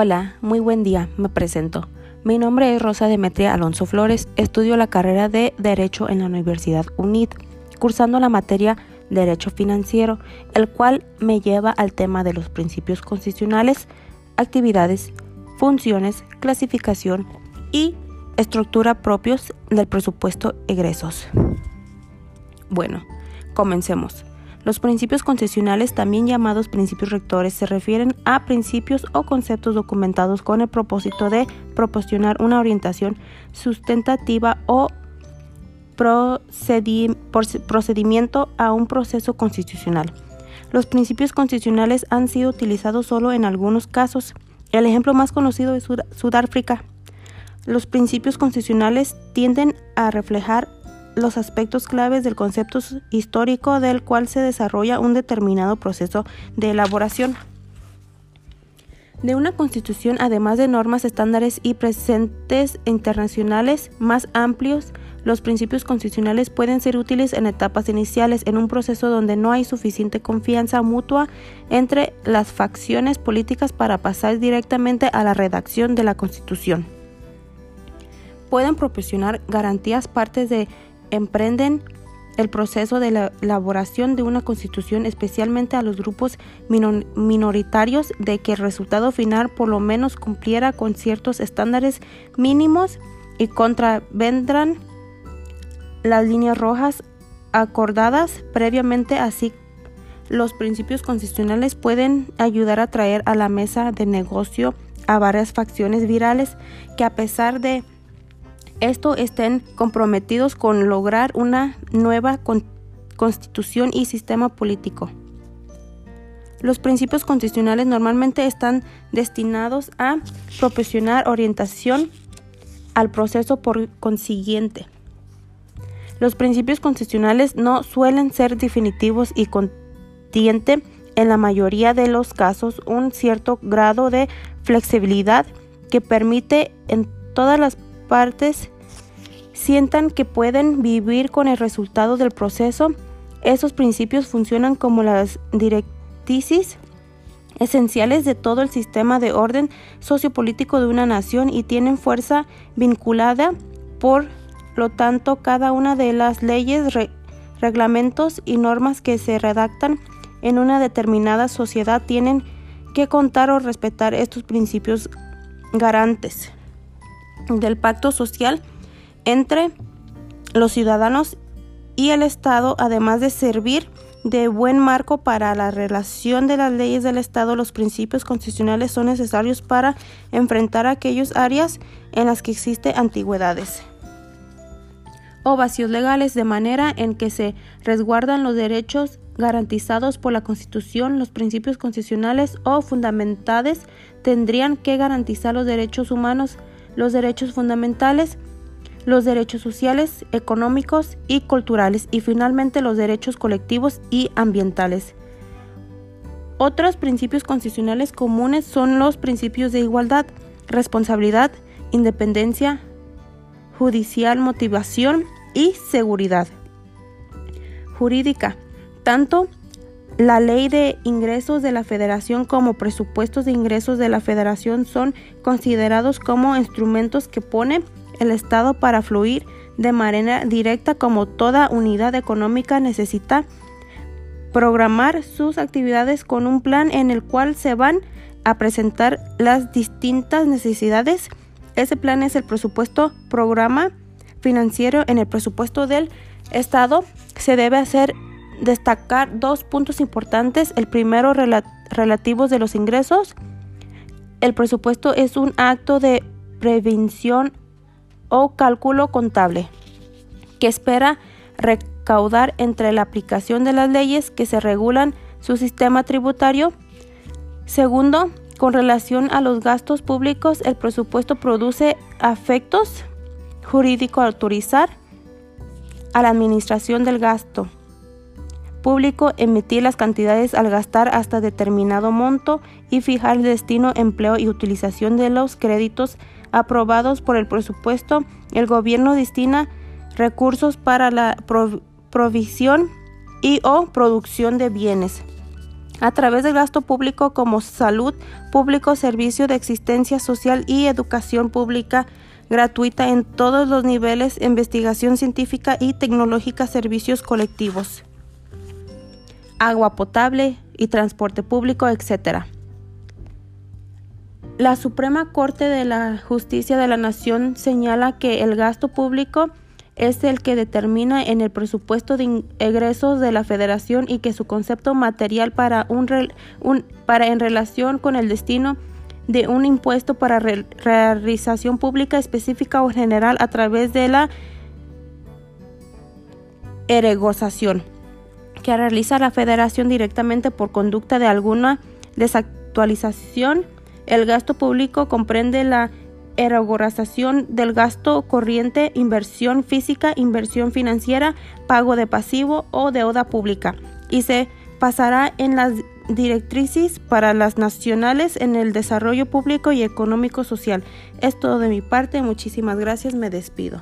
Hola, muy buen día, me presento. Mi nombre es Rosa Demetria Alonso Flores, estudio la carrera de Derecho en la Universidad UNID, cursando la materia Derecho Financiero, el cual me lleva al tema de los principios constitucionales, actividades, funciones, clasificación y estructura propios del presupuesto egresos. Bueno, comencemos. Los principios concesionales, también llamados principios rectores, se refieren a principios o conceptos documentados con el propósito de proporcionar una orientación sustentativa o procedimiento a un proceso constitucional. Los principios constitucionales han sido utilizados solo en algunos casos. El ejemplo más conocido es Sudáfrica. Los principios constitucionales tienden a reflejar los aspectos claves del concepto histórico del cual se desarrolla un determinado proceso de elaboración de una constitución, además de normas, estándares y presentes internacionales más amplios, los principios constitucionales pueden ser útiles en etapas iniciales, en un proceso donde no hay suficiente confianza mutua entre las facciones políticas para pasar directamente a la redacción de la constitución. Pueden proporcionar garantías partes de emprenden el proceso de la elaboración de una constitución, especialmente a los grupos minoritarios, de que el resultado final por lo menos cumpliera con ciertos estándares mínimos y contravendrán las líneas rojas acordadas previamente, así los principios constitucionales pueden ayudar a traer a la mesa de negocio a varias facciones virales que a pesar de esto estén comprometidos con lograr una nueva constitución y sistema político. Los principios constitucionales normalmente están destinados a proporcionar orientación al proceso por consiguiente. Los principios constitucionales no suelen ser definitivos y contienen en la mayoría de los casos un cierto grado de flexibilidad que permite en todas las partes sientan que pueden vivir con el resultado del proceso. Esos principios funcionan como las directrices esenciales de todo el sistema de orden sociopolítico de una nación y tienen fuerza vinculada. Por lo tanto, cada una de las leyes, reglamentos y normas que se redactan en una determinada sociedad tienen que contar o respetar estos principios garantes del pacto social entre los ciudadanos y el Estado, además de servir de buen marco para la relación de las leyes del Estado, los principios constitucionales son necesarios para enfrentar aquellas áreas en las que existen antigüedades o vacíos legales, de manera en que se resguardan los derechos garantizados por la Constitución, los principios constitucionales o fundamentales tendrían que garantizar los derechos humanos los derechos fundamentales, los derechos sociales, económicos y culturales y finalmente los derechos colectivos y ambientales. Otros principios constitucionales comunes son los principios de igualdad, responsabilidad, independencia judicial, motivación y seguridad jurídica. Tanto la ley de ingresos de la federación como presupuestos de ingresos de la federación son considerados como instrumentos que pone el Estado para fluir de manera directa como toda unidad económica necesita programar sus actividades con un plan en el cual se van a presentar las distintas necesidades. Ese plan es el presupuesto programa financiero en el presupuesto del Estado. Se debe hacer destacar dos puntos importantes. El primero, relativos de los ingresos. El presupuesto es un acto de prevención o cálculo contable que espera recaudar entre la aplicación de las leyes que se regulan su sistema tributario. Segundo, con relación a los gastos públicos, el presupuesto produce afectos jurídicos a autorizar a la administración del gasto público emitir las cantidades al gastar hasta determinado monto y fijar el destino, empleo y utilización de los créditos aprobados por el presupuesto. El gobierno destina recursos para la provisión y o producción de bienes, a través del gasto público como salud público, servicio de existencia social y educación pública gratuita en todos los niveles, investigación científica y tecnológica, servicios colectivos, agua potable y transporte público, etc. La Suprema Corte de la Justicia de la Nación señala que el gasto público es el que determina en el presupuesto de egresos de la federación y que su concepto material para, un, para en relación con el destino de un impuesto para realización pública específica o general a través de la eregozación que realiza la federación directamente por conducta de alguna desactualización. El gasto público comprende la erogoración del gasto corriente, inversión física, inversión financiera, pago de pasivo o deuda pública y se pasará en las directrices para las nacionales en el desarrollo público y económico social. Es todo de mi parte, muchísimas gracias, me despido.